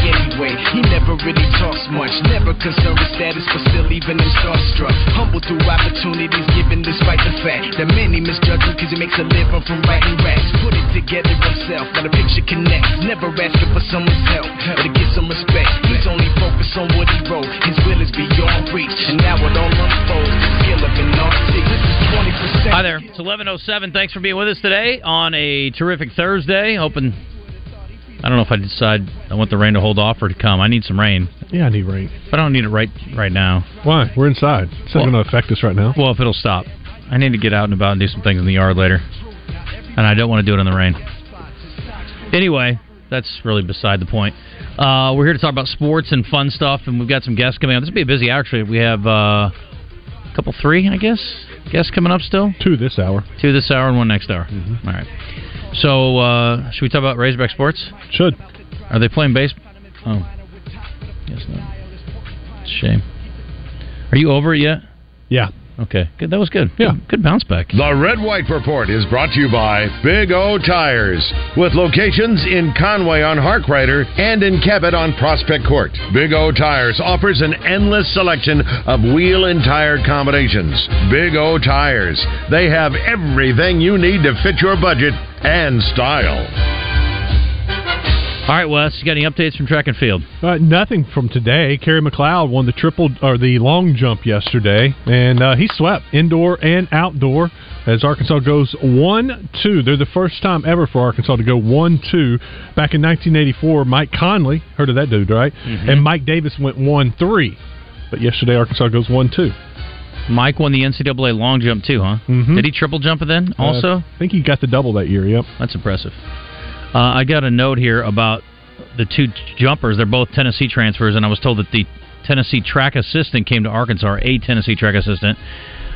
anyway? He never really talks much, never concerned with status, but still even him starstruck. Humble through opportunities given despite the fact that many misjudge him because he makes a living from writing raps. Put it together himself, now the picture connects. Never asking for someone's help, but to get some respect. He's only focused on what he wrote. His will is beyond reach, and now it all unfolds. The skill of an artist. This is 20%. Hi there. It's 11:07. Thanks for being with us today on a terrific Thursday. Hoping I don't know if I decide I want the rain to hold off or to come. I need some rain, Yeah, I need rain. but I don't need it right right now. Why? We're inside. It's not Well- going to affect us right now. Well, if it'll stop, I need to get out and about and do some things in the yard later, and I don't want to do it in the rain. Anyway, that's really beside the point. Uh, we're here to talk about sports and fun stuff, and we've got some guests coming up. This will be a busy actually. We have uh, a couple, three, I guess, guests coming up still. Two this hour. Two this hour and one next hour. Mm-hmm. All right. So, uh, should we talk about Razorback sports? Should. Are they playing baseball? Oh, guess not. Shame. Are you over it yet? Yeah. Okay, good. That was good. Yeah. good, good bounce back. The Red White Report is brought to you by Big O Tires, with locations in Conway on Harkrider and in Cabot on Prospect Court. Big O Tires offers an endless selection of wheel and tire combinations. Big O Tires, they have everything you need to fit your budget and style. All right, Wes, you got any updates from track and field? Uh, nothing from today. Carey McLeod won the triple or the long jump yesterday, and uh, he swept indoor and outdoor as Arkansas goes one two. They're the first time ever for Arkansas to go one two. Back in 1984, Mike Conley heard of that dude, right? And Mike Davis went one three, but yesterday Arkansas goes one two. Mike won the NCAA long jump too, huh? Mhm. Did he triple jump it then? Also, Uh, I think he got the double that year. Yep. that's impressive. Uh, I got a note here about the two jumpers. They're both Tennessee transfers, and I was told that the Tennessee track assistant came to Arkansas, a Tennessee track assistant,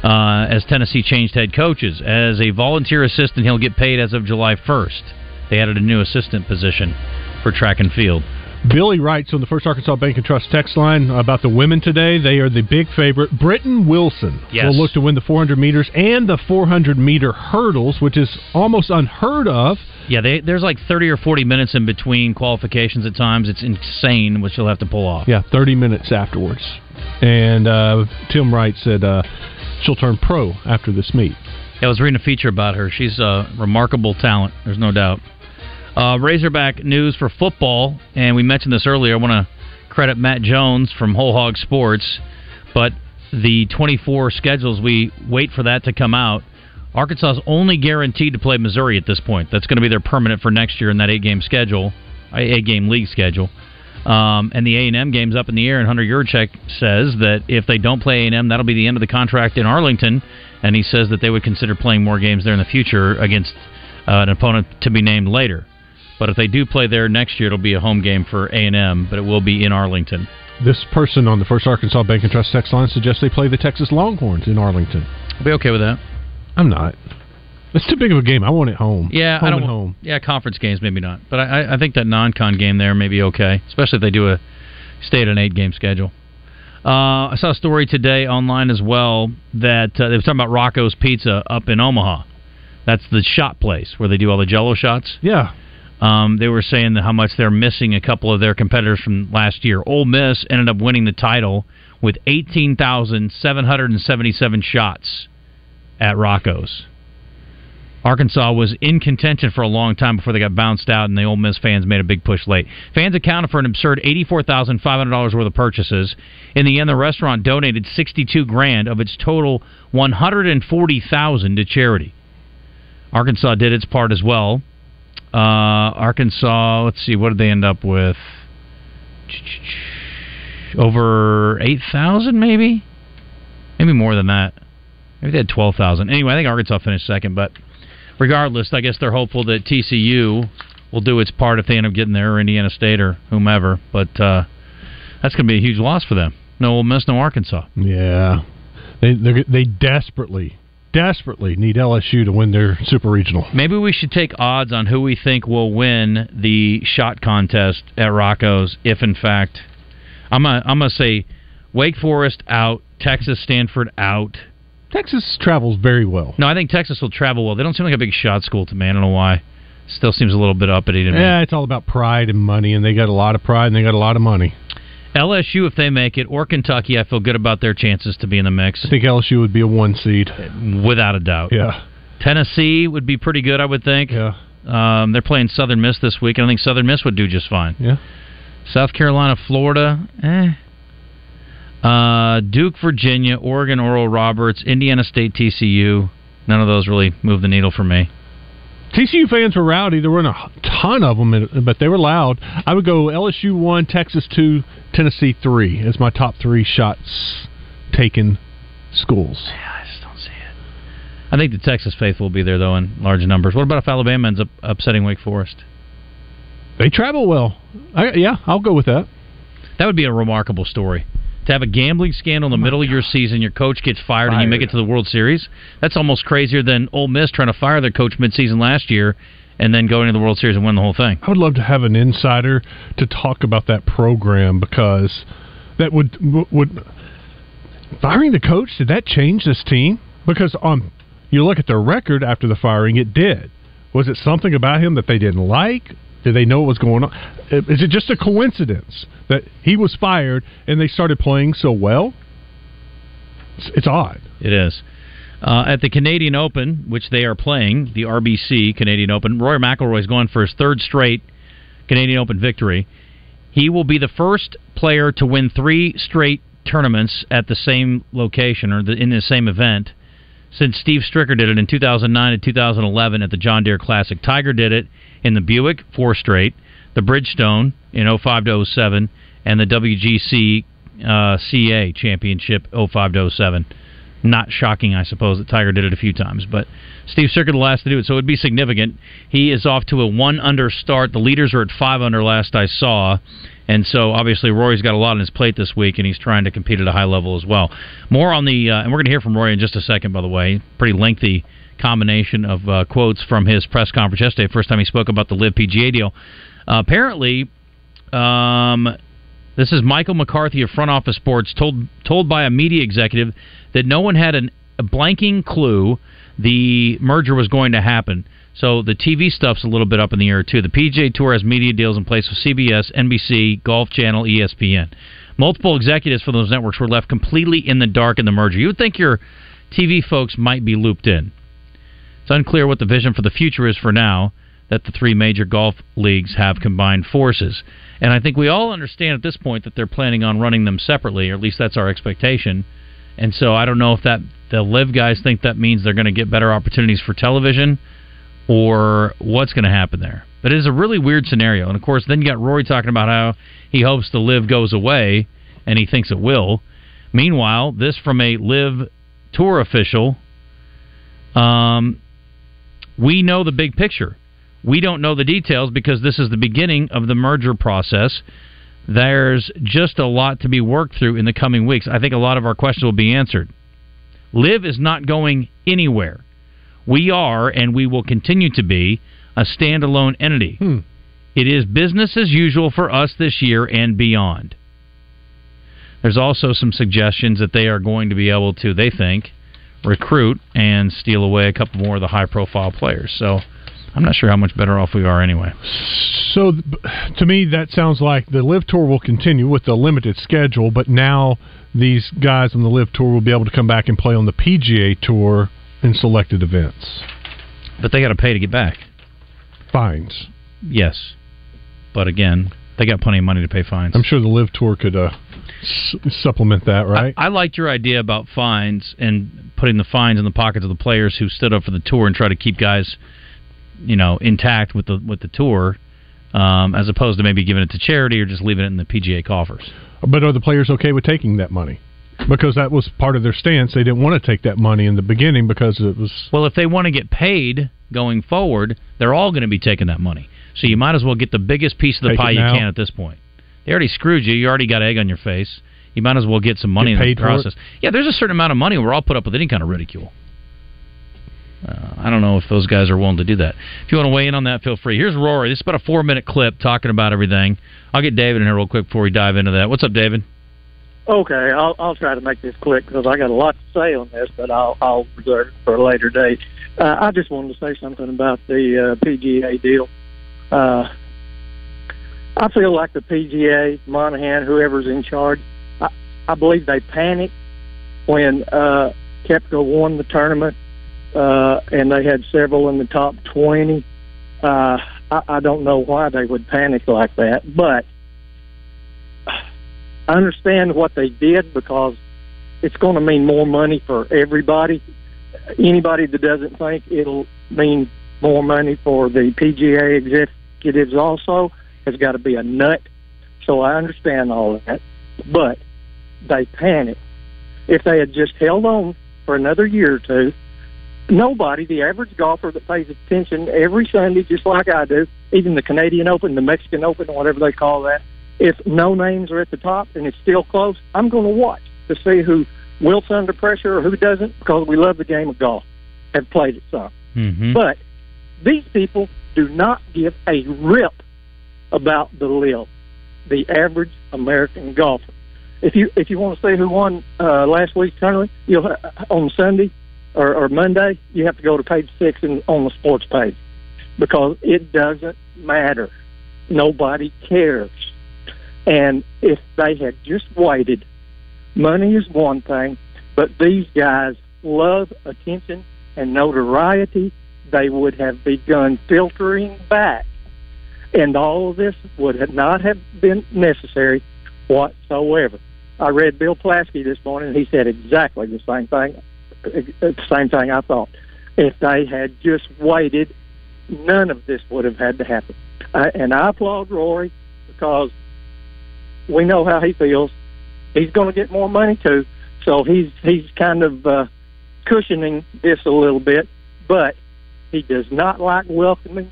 uh, as Tennessee changed head coaches. As a volunteer assistant, he'll get paid as of July 1st. They added a new assistant position for track and field. Billy writes on the First Arkansas Bank and Trust text line about the women today. They are the big favorite. Britton Wilson Yes. will look to win the 400 meters and the 400 meter hurdles, which is almost unheard of. Yeah, they, there's like 30 or 40 minutes in between qualifications at times. It's insane, which he'll have to pull off. Yeah, 30 minutes afterwards. And uh, Tim Wright said uh, she'll turn pro after this meet. Yeah, I was reading a feature about her. She's a remarkable talent. There's no doubt. Uh, Razorback news for football, and we mentioned this earlier. I want to credit Matt Jones from Whole Hog Sports, but the 24 schedules we wait for that to come out. Arkansas is only guaranteed to play Missouri at this point. That's going to be their permanent for next year in that eight-game schedule, eight-game league schedule. Um, and the A and M game's up in the air. And Hunter Yurachek says that if they don't play A and M, that'll be the end of the contract in Arlington. And he says that they would consider playing more games there in the future against uh, an opponent to be named later. But if they do play there next year, it'll be a home game for A and M, but it will be in Arlington. This person on the First Arkansas Bank and Trust text line suggests they play the Texas Longhorns in Arlington. I'll be okay with that. I'm not. It's too big of a game. I want it home. Yeah, home I don't. and home. Yeah, conference games maybe not, but I, I- think that non-con game there may be okay, especially if they do a stay at an eight-game schedule. Uh, I saw a story today online as well that uh, they were talking about Rocco's Pizza up in Omaha. That's the shot place where they do all the Jello shots. Yeah. Um, they were saying how much they're missing a couple of their competitors from last year. Ole Miss ended up winning the title with 18,777 shots at Rocco's. Arkansas was in contention for a long time before they got bounced out, and the Ole Miss fans made a big push late. Fans accounted for an absurd eighty-four thousand five hundred dollars worth of purchases. In the end, the restaurant donated sixty-two grand of its total one hundred and forty thousand to charity. Arkansas did its part as well. Uh, Arkansas, let's see, what did they end up with? Over eight thousand, maybe, maybe more than that. Maybe they had twelve thousand. Anyway, I think Arkansas finished second, but regardless, I guess they're hopeful that TCU will do its part if they end up getting there, or Indiana State, or whomever. But uh, that's going to be a huge loss for them. No Ole Miss, no Arkansas. Yeah, they they desperately, desperately need LSU to win their super regional. Maybe we should take odds on who we think will win the shot contest at Rocco's. If in fact, I'm gonna I'm gonna say Wake Forest out, Texas Stanford out. Texas travels very well. No, I think Texas will travel well. They don't seem like a big shot school to me. I don't know why. Still seems a little bit uppity to me. Yeah, it's all about pride and money, and they got a lot of pride and they got a lot of money. LSU, if they make it, or Kentucky, I feel good about their chances to be in the mix, I think LSU would be a one seed. without a doubt. Yeah, Tennessee would be pretty good, I would think. yeah, Um, they're playing Southern Miss this week, and I think Southern Miss would do just fine. yeah. South Carolina, Florida, eh. Uh, Duke, Virginia, Oregon, Oral Roberts, Indiana State, TCU. None of those really move the needle for me. TCU fans were rowdy. There weren't a ton of them, but they were loud. I would go LSU one, Texas two, Tennessee three as my top three shots taken schools. Yeah, I just don't see it. I think the Texas faithful will be there though in large numbers. What about if Alabama ends up upsetting Wake Forest? They travel well. I, yeah, I'll go with that. That would be a remarkable story. To have a gambling scandal in the oh middle of your season, your coach gets fired, and you make it to the World Series. That's almost crazier than Ole Miss trying to fire their coach midseason last year and then go into the World Series and win the whole thing. I would love to have an insider to talk about that program because that would would firing the coach did that change this team? Because um, you look at their record after the firing, it did. Was it something about him that they didn't like? Did they know what was going on? Is it just a coincidence that he was fired and they started playing so well? It's, it's odd. It is. Uh, at the Canadian Open, which they are playing, the RBC Canadian Open, Rory McIlroy is going for his third straight Canadian Open victory. He will be the first player to win three straight tournaments at the same location or the, in the same event since Steve Stricker did it in 2009 and 2011 at the John Deere Classic. Tiger did it in the Buick, four straight, the Bridgestone in 05 to 07, and the WGC uh, CA Championship 05 to 07 not shocking, I suppose, that Tiger did it a few times. But Steve Stricker the last to do it, so it'd be significant. He is off to a one under start. The leaders are at five under last I saw. And so obviously Rory's got a lot on his plate this week, and he's trying to compete at a high level as well. More on the, uh, and we're going to hear from Rory in just a second. By the way, pretty lengthy combination of uh, quotes from his press conference yesterday. First time he spoke about the Liv PGA deal. Uh, apparently, um, this is Michael McCarthy of Front Office Sports told told by a media executive that no one had an, a blanking clue the merger was going to happen. So the TV stuff's a little bit up in the air too. The PGA Tour has media deals in place with CBS, NBC, Golf Channel, ESPN. Multiple executives for those networks were left completely in the dark in the merger. You would think your TV folks might be looped in. It's unclear what the vision for the future is for now that the three major golf leagues have combined forces. And I think we all understand at this point that they're planning on running them separately, or at least that's our expectation. And so I don't know if that the Liv guys think that means they're going to get better opportunities for television or what's going to happen there. But it is a really weird scenario. And of course, then you got Rory talking about how he hopes the Liv goes away and he thinks it will. Meanwhile, this from a Liv tour official um, we know the big picture. We don't know the details because this is the beginning of the merger process. There's just a lot to be worked through in the coming weeks. I think a lot of our questions will be answered. Liv is not going anywhere. We are, and we will continue to be, a standalone entity. Hmm. It is business as usual for us this year and beyond. There's also some suggestions that they are going to be able to, they think, recruit and steal away a couple more of the high profile players. So I'm not sure how much better off we are anyway. So, to me, that sounds like the Liv Tour will continue with the limited schedule, but now these guys on the Liv Tour will be able to come back and play on the PGA Tour in selected events. But they got to pay to get back. Fines. Yes, but again, they got plenty of money to pay fines. I'm sure the Liv Tour could uh, s- supplement that, right? I, I liked your idea about fines and putting the fines in the pockets of the players who stood up for the tour and try to keep guys, you know, intact with the with the tour, um, as opposed to maybe giving it to charity or just leaving it in the PGA coffers. But are the players okay with taking that money? Because that was part of their stance. They didn't want to take that money in the beginning because it was. Well, if they want to get paid going forward, they're all going to be taking that money. So you might as well get the biggest piece of the Take pie you can at this point. They already screwed you. You already got egg on your face. You might as well get some money Get in the process. Yeah, there's a certain amount of money we're all put up with any kind of ridicule. Uh, I don't know if those guys are willing to do that. If you want to weigh in on that, feel free. Here's Rory. This is about a four minute clip talking about everything. I'll get David in here real quick before we dive into that. What's up, David? Okay, I'll I'll try to make this quick because I got a lot to say on this, but I'll I'll reserve it for a later date. Uh, I just wanted to say something about the uh, PGA deal. Uh, I feel like the PGA, Monahan, whoever's in charge, I, I believe they panicked when uh, Koepka won the tournament, uh, and they had several in the top twenty. Uh, I, I don't know why they would panic like that, but I understand what they did because it's going to mean more money for everybody. Anybody that doesn't think it'll mean more money for the PGA executives also has got to be a nut. So I understand all of that, but they panicked. If they had just held on for another year or two, nobody, the average golfer that pays attention every Sunday, just like I do, even the Canadian Open, the Mexican Open, whatever they call that, if no names are at the top and it's still close, I'm going to watch to see who wilts under pressure or who doesn't because we love the game of golf, have played it some. Mm-hmm. But these people do not give a rip about the Liv, the average American golfer. If you if you want to see who won uh, last week's tournament, you'll uh, on Sunday or, or Monday, you have to go to page six on the sports page because it doesn't matter. Nobody cares. And if they had just waited, money is one thing, but these guys love attention and notoriety. They would have begun filtering back, and all of this would have not have been necessary whatsoever. I read Bill Plaschke this morning, and he said exactly the same thing. Same thing I thought. If they had just waited, none of this would have had to happen. I, and I applaud Rory because we know how he feels. He's going to get more money too, so he's he's kind of uh, cushioning this a little bit. But he does not like welcoming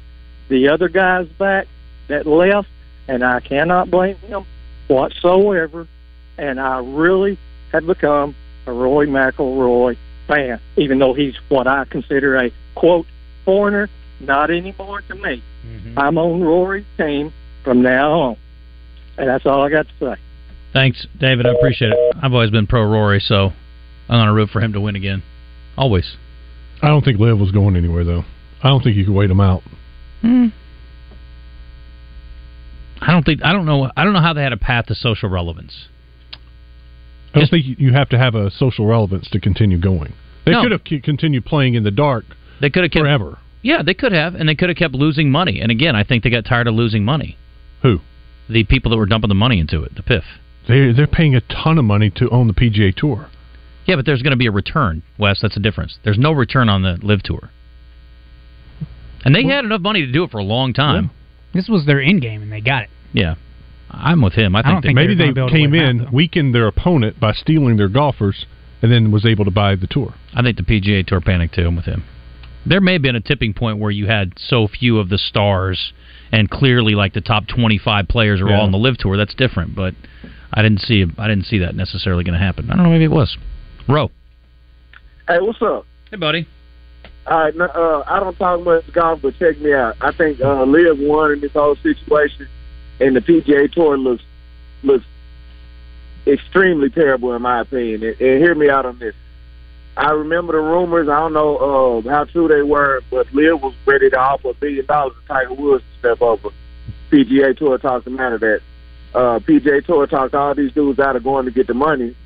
the other guys back that left, and I cannot blame him whatsoever. And I really have become a Rory McIlroy fan, even though he's what I consider a quote foreigner. Not anymore to me. I'm on Rory's team from now on, and that's all I got to say. Thanks, David. I appreciate it. I've always been pro Rory, so I'm going to root for him to win again. Always. I don't think Liv was going anywhere though. I don't think you could wait him out. Hmm. I don't think I don't know I don't know how they had a path to social relevance. I don't think you have to have a social relevance to continue going. They No. could have continued playing in the dark They could have kept forever. Yeah, they could have, and they could have kept losing money. And again, I think they got tired of losing money. Who? The people that were dumping the money into it, the PIF. They they're paying a ton of money to own the PGA Tour. Yeah, but there's going to be a return, Wes. That's the difference. There's no return on the Liv tour. And they had enough money to do it for a long time. This was their end game, and they got it. Yeah. I'm with him. I I think, don't think Maybe they're they gonna be able to came in, weakened their opponent by stealing their golfers, and then was able to buy the tour. I think the PGA Tour panicked too. With him. There may have been a tipping point where you had so few of the stars, and clearly, like the top 25 players are all on the Liv tour. That's different, but I didn't see. I didn't see that necessarily going to happen. I don't know. Maybe it was. Roe. Hey, what's up? Hey, buddy. All right, no, uh, I don't talk much golf, but check me out. I think uh, Liv won in this whole situation, and the PGA Tour looks looks extremely terrible in my opinion. And, and hear me out on this. I remember the rumors. I don't know uh, how true they were, but Liv was ready to offer a billion dollars to Tiger Woods to step over. PGA Tour talks him out of that. Uh, PGA Tour talked all these dudes out of going to get the money,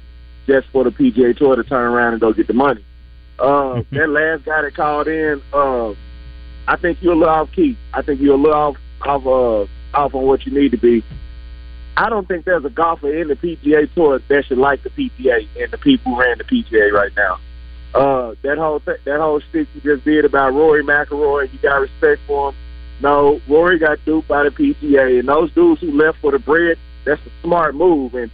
just for the PGA Tour to turn around and go get the money. Uh, that last guy that called in, uh, I think you're a little off key. I think you're a little off off uh, off on what you need to be. I don't think there's a golfer in the PGA Tour that should like the PGA and the people who ran the PGA right now. Uh, that whole th- that whole stick you just did about Rory McIlroy, you got respect for him. No, Rory got duped by the PGA, and those dudes who left for the bread, that's a smart move. And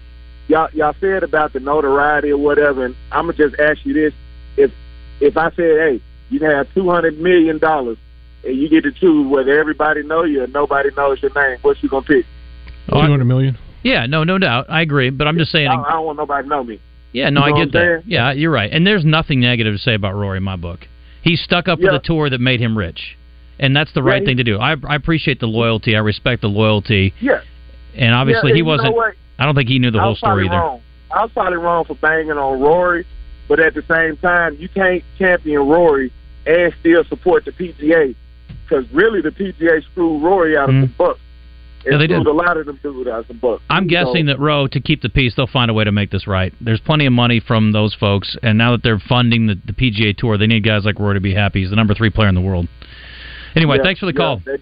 y'all y'all said about the notoriety or whatever, and I'm gonna just ask you this: if if I said, hey, you have two hundred million dollars and you get to choose whether everybody know you or nobody knows your name, what you gonna pick? Two hundred million. Yeah, no, no doubt. I agree, but I'm just saying. I, I don't want nobody to know me. Yeah, no, You know I get that. saying? Yeah, you're right. And there's nothing negative to say about Rory in my book. He stuck up Yeah. for the tour that made him rich, and that's the Yeah, right he- thing to do. I, I appreciate the loyalty. I respect the loyalty, Yeah. and obviously Yeah, he wasn't. I don't think he knew the I whole was story probably either. Wrong. I was probably wrong for banging on Rory, but at the same time, you can't champion Rory and still support the PGA because really the PGA screwed Rory out of Mhm. some bucks. Yeah, And they did. a lot of them dudes out of some bucks. I'm guessing that Roe, to keep the peace, they'll find a way to make this right. There's plenty of money from those folks, and now that they're funding the, the PGA Tour, they need guys like Rory to be happy. He's the number three player in the world. Anyway, Yeah, thanks for the call. they-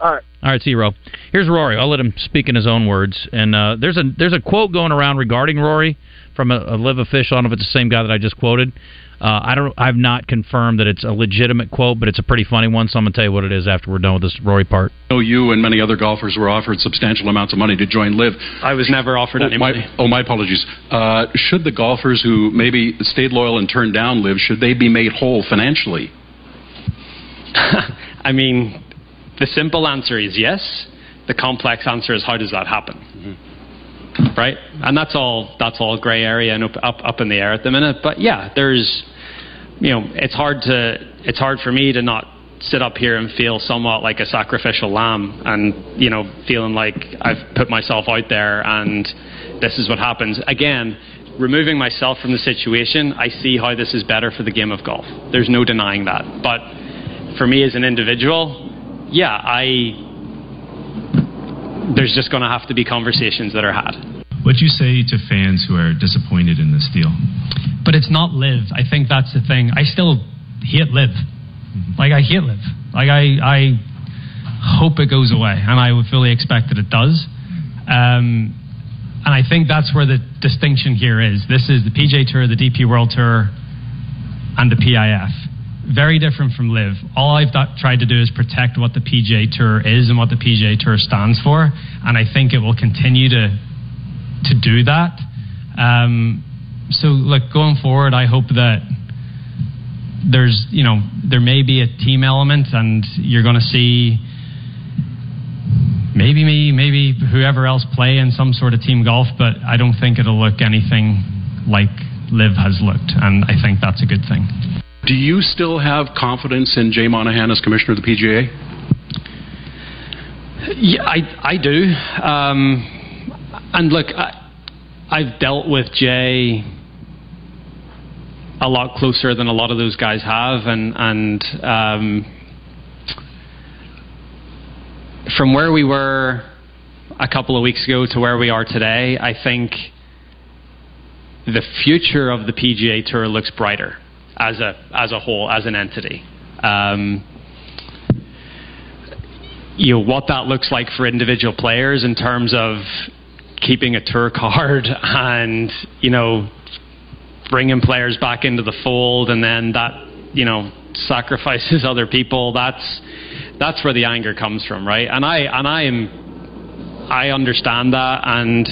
all right. All right, see you, Ro. Here's Rory. I'll let him speak in his own words. And uh, there's a there's a quote going around regarding Rory from a, a Liv official. I don't know if it's the same guy that I just quoted. Uh, I don't. I've not confirmed that it's a legitimate quote, but it's a pretty funny one. So I'm gonna tell you what it is after we're done with this Rory part. I know you and many other golfers were offered substantial amounts of money to join Liv. I was never offered oh, any my, money. Oh, my apologies. Uh, should the golfers who maybe stayed loyal and turned down Liv, should they be made whole financially? I mean, the simple answer is yes. The complex answer is how does that happen? Right? And that's all that's all grey area and up, up up in the air at the minute. But yeah, there's you know, it's hard to it's hard for me to not sit up here and feel somewhat like a sacrificial lamb and you know feeling like I've put myself out there and this is what happens again removing myself from the situation I see how this is better for the game of golf there's no denying that but for me as an individual yeah I there's just going to have to be conversations that are had What do you say to fans who are disappointed in this deal? but it's not Liv. I think that's the thing. I still hate Liv. Like I hate Liv. Like I I hope it goes away, and I would fully expect that it does. Um, and I think that's where the distinction here is. This is the PGA Tour, the DP World Tour, and the PIF. Very different from Liv. All I've tried to do is protect what the PGA Tour is and what the PGA Tour stands for, and I think it will continue to to do that. Um, so, look, going forward, I hope that there's, you know, there may be a team element, and you're going to see maybe me, maybe whoever else play in some sort of team golf, but I don't think it'll look anything like Liv has looked, and I think that's a good thing. Do you still have confidence in Jay Monahan as commissioner of the PGA? Yeah, I I do. Um, and look, I, I've dealt with Jay a lot closer than a lot of those guys have, and and um, from where we were a couple of weeks ago to where we are today, I think the future of the PGA Tour looks brighter as a as a whole, as an entity. Um, you know what that looks like for individual players in terms of keeping a tour card and you know bringing players back into the fold and then that you know sacrifices other people that's that's where the anger comes from right and i and i am i understand that and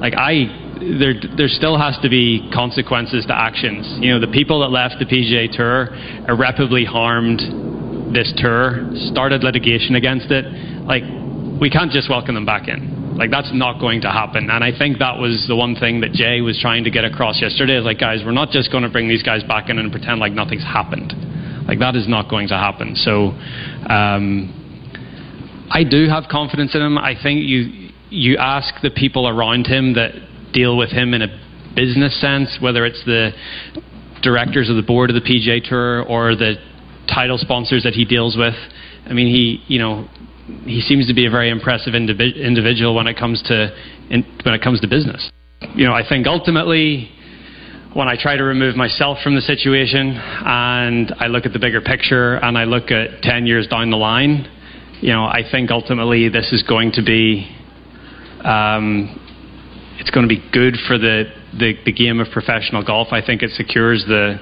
like i there there still has to be consequences to actions you know the people that left the pga tour irreparably harmed this tour, started litigation against it, like we can't just welcome them back in. Like that's not going to happen. And I think that was the one thing that Jay was trying to get across yesterday. Is like, guys, we're not just going to bring these guys back in and pretend like nothing's happened. Like that is not going to happen. So um, I do have confidence in him. I think you you ask the people around him that deal with him in a business sense, whether it's the directors of the board of the PGA Tour or the title sponsors that he deals with. I mean, he you know he seems to be a very impressive indivi- individual when it comes to in, when it comes to business. You know, I think ultimately when I try to remove myself from the situation and I look at the bigger picture and I look at 10 years down the line, you know, I think ultimately this is going to be, um, it's going to be good for the, the, the game of professional golf. I think it secures the,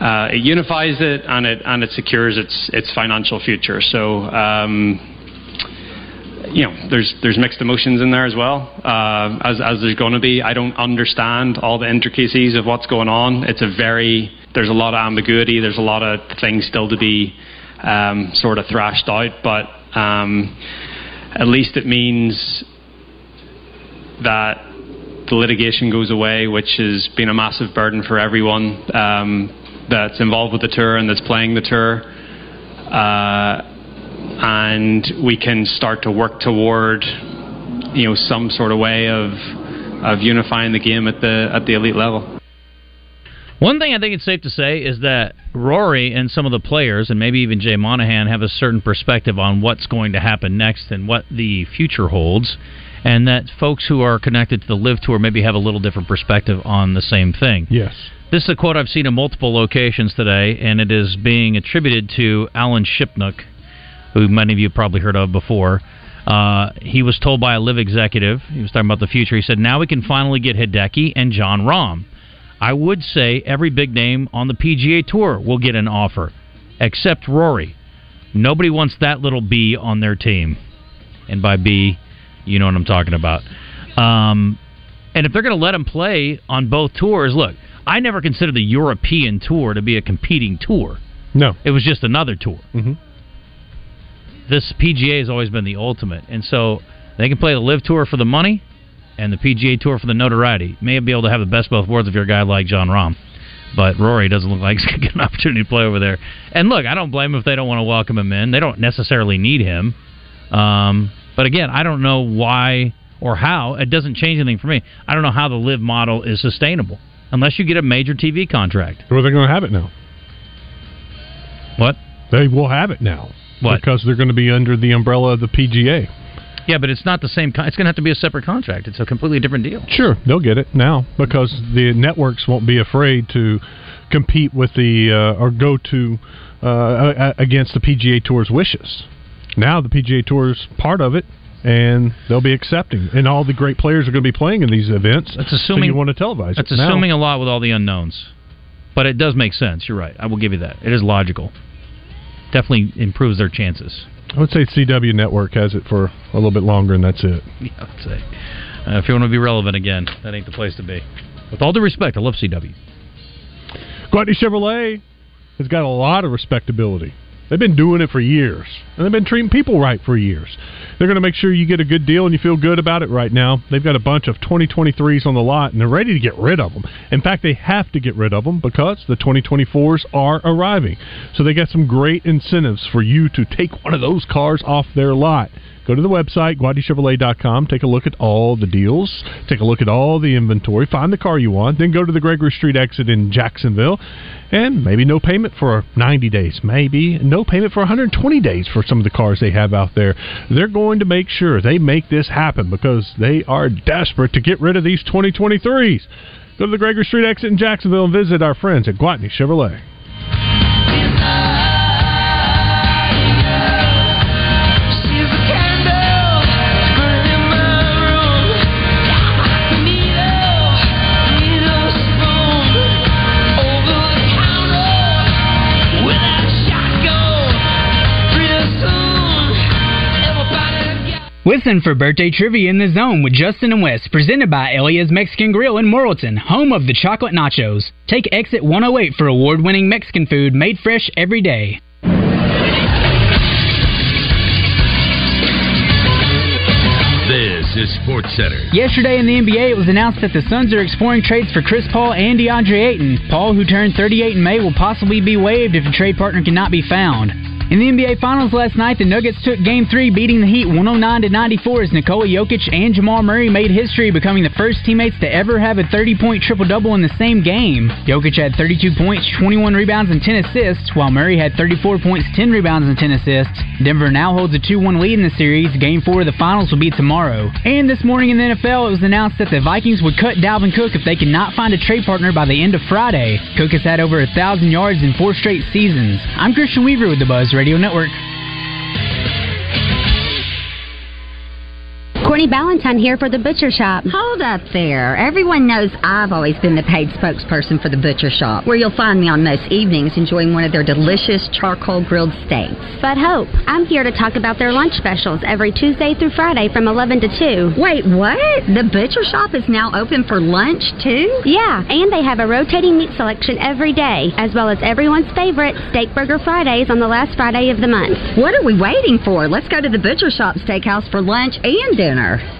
uh, it unifies it and it and it secures its its financial future. So. Um, you know, there's there's mixed emotions in there as well, uh, as as there's going to be. I don't understand all the intricacies of what's going on. It's a very there's a lot of ambiguity. There's a lot of things still to be um, sort of thrashed out, but um, at least it means that the litigation goes away, which has been a massive burden for everyone um, that's involved with the tour and that's playing the tour. Uh, and we can start to work toward, you know, some sort of way of of unifying the game at the at the elite level. One thing I think it's safe to say is that Rory and some of the players, and maybe even Jay Monahan, have a certain perspective on what's going to happen next and what the future holds, and that folks who are connected to the Liv Tour maybe have a little different perspective on the same thing. Yes. This is a quote I've seen in multiple locations today, and it is being attributed to Alan Shipnuck, who many of you probably heard of before. Uh, he was told by a Liv executive, he was talking about the future. He said, Now we can finally get Hideki and Jon Rahm. I would say every big name on the PGA Tour will get an offer, except Rory. Nobody wants that little B on their team. And by B, you know what I'm talking about. Um, and if they're going to let him play on both tours, look, I never considered the European tour to be a competing tour. No. It was just another tour. Mm-hmm. This PGA has always been the ultimate. And so they can play the Live Tour for the money and the PGA Tour for the notoriety. May be able to have the best both worlds if you're a guy like Jon Rahm. But Rory doesn't look like he's going to get an opportunity to play over there. And look, I don't blame him if they don't want to welcome him in. They don't necessarily need him. Um, but again, I don't know why or how. It doesn't change anything for me. I don't know how the Liv model is sustainable unless you get a major TV contract. Well, they're going to have it now. What? They will have it now. What? Because they're going to be under the umbrella of the PGA. Yeah, but it's not the same. Con- it's going to have to be a separate contract. It's a completely different deal. Sure, they'll get it now because the networks won't be afraid to compete with the uh, or go to uh, against the PGA Tour's wishes. Now the PGA Tour is part of it, and they'll be accepting. And all the great players are going to be playing in these events. That's assuming so you want to televise. That's it. Now- assuming a lot with all the unknowns, but it does make sense. You're right. I will give you that. It is logical. Definitely improves their chances. I would say CW Network has it for a little bit longer, and that's it. Yeah, I would say. Uh, if you want to be relevant again, that ain't the place to be. With all due respect, I love CW. Gwatney Chevrolet has got a lot of respectability. They've been doing it for years, and they've been treating people right for years. They're going to make sure you get a good deal and you feel good about it right now. They've got a bunch of 2023s on the lot, and they're ready to get rid of them. In fact, they have to get rid of them because the 2024s are arriving. So they got some great incentives for you to take one of those cars off their lot. Go to the website, GwatneyChevrolet.com. Take a look at all the deals. Take a look at all the inventory. Find the car you want. Then go to the Gregory Street exit in Jacksonville. And maybe no payment for 90 days. Maybe no payment for 120 days for some of the cars they have out there. They're going to make sure they make this happen because they are desperate to get rid of these 2023s. Go to the Gregory Street exit in Jacksonville and visit our friends at Gwatney Chevrolet. Listen for birthday trivia in the zone with Justin and Wes, presented by Elia's Mexican Grill in Morrilton, home of the chocolate nachos. Take exit 108 for award winning Mexican food made fresh every day. This is Sports Center. Yesterday in the NBA, it was announced that the Suns are exploring trades for Chris Paul and DeAndre Ayton. Paul, who turned 38 in May, will possibly be waived if a trade partner cannot be found. In the NBA Finals last night, the Nuggets took Game 3, beating the Heat 109 to 94 as Nikola Jokic and Jamal Murray made history, becoming the first teammates to ever have a 30-point triple-double in the same game. Jokic had 32 points, 21 rebounds, and 10 assists, while Murray had 34 points, 10 rebounds, and 10 assists. Denver now holds a 2-1 lead in the series. Game 4 of the Finals will be tomorrow. And this morning in the NFL, it was announced that the Vikings would cut Dalvin Cook if they could not find a trade partner by the end of Friday. Cook has had over a thousand yards in four straight seasons. I'm Christian Weaver with the Buzz Radio Network. Courtney Ballantyne here for the Butcher Shop. Hold up there. Everyone knows I've always been the paid spokesperson for the Butcher Shop, where you'll find me on most evenings enjoying one of their delicious charcoal grilled steaks. But Hope, I'm here to talk about their lunch specials every Tuesday through Friday from 11 to 2. Wait, what? The Butcher Shop is now open for lunch, too? Yeah, and they have a rotating meat selection every day, as well as everyone's favorite Steak Burger Fridays on the last Friday of the month. What are we waiting for? Let's go to the Butcher Shop Steakhouse for lunch and dinner manner.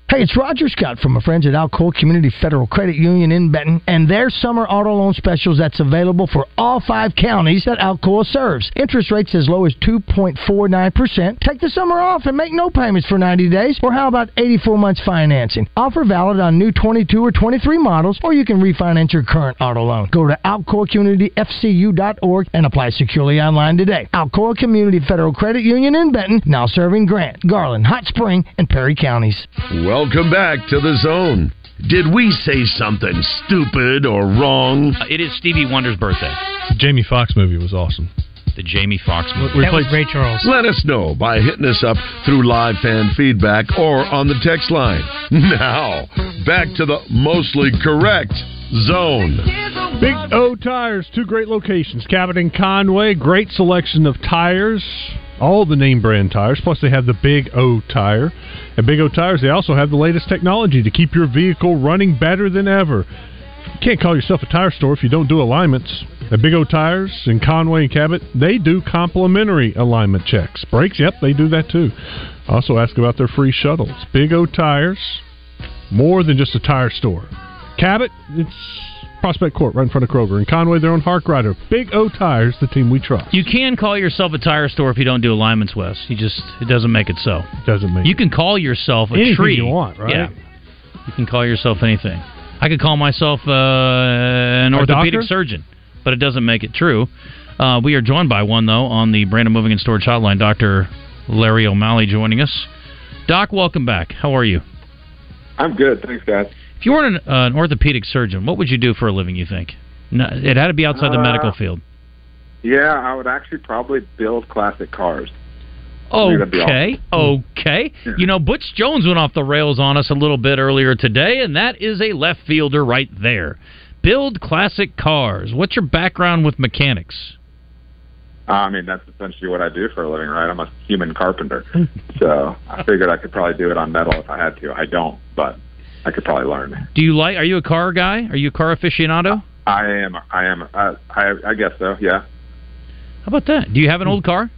Hey, it's Roger Scott from my friends at Alcoa Community Federal Credit Union in Benton and their summer auto loan specials that's available for all five counties that Alcoa serves. Interest rates as low as 2.49%. Take the summer off and make no payments for 90 days. Or how about 84 months financing? Offer valid on new 22 or 23 models or you can refinance your current auto loan. Go to alcoacommunityfcu.org and apply securely online today. Alcoa Community Federal Credit Union in Benton, now serving Grant, Garland, Hot Spring, and Perry counties. Welcome back to the zone. Did we say something stupid or wrong? Uh, It is Stevie Wonder's birthday. Jamie Foxx movie was awesome. The Jamie Foxx movie. We played- Ray Charles. Let us know by hitting us up through live fan feedback or on the text line. Now, back to the mostly correct zone. Big O Tires, two great locations. Cabot and Conway, great selection of tires. All the name brand tires, plus they have the Big O tire. At Big O Tires, they also have the latest technology to keep your vehicle running better than ever. You can't call yourself a tire store if you don't do alignments. At Big O Tires in Conway and Cabot, they do complimentary alignment checks. Brakes, yep, they do that too. Also ask about their free shuttles. Big O Tires, more than just a tire store. Cabot, it's Prospect Court right in front of Kroger. In Conway, they're on Harkrider. Big O Tires, the team we trust. You can call yourself a tire store if you don't do alignments, Wes. You just it doesn't make it so. Doesn't make You can call yourself a Anything tree. you want, right? Yeah. You can call yourself anything. I could call myself uh, an A orthopedic doctor? surgeon, but it doesn't make it true. Uh, we are joined by one though on the Brandon Moving and Storage Hotline, Doctor Larry O'Malley, joining us. Doc, welcome back. How are you? I'm good, thanks, guys. If you weren't an, uh, an orthopedic surgeon, what would you do for a living? You think? No, it had to be outside the Uh, medical field. Yeah, I would actually probably build classic cars. Okay, okay. You know, Butch Jones went off the rails on us a little bit earlier today, and that is a left fielder right there. Build classic cars. What's your background with mechanics? Uh, I mean, that's essentially what I do for a living, right? I'm a human carpenter. so I figured I could probably do it on metal if I had to. I don't, but I could probably learn. Do you like? Are you a car guy? Are you a car aficionado? I am, I am, uh, I, I guess so, yeah. How about that? Do you have an old car?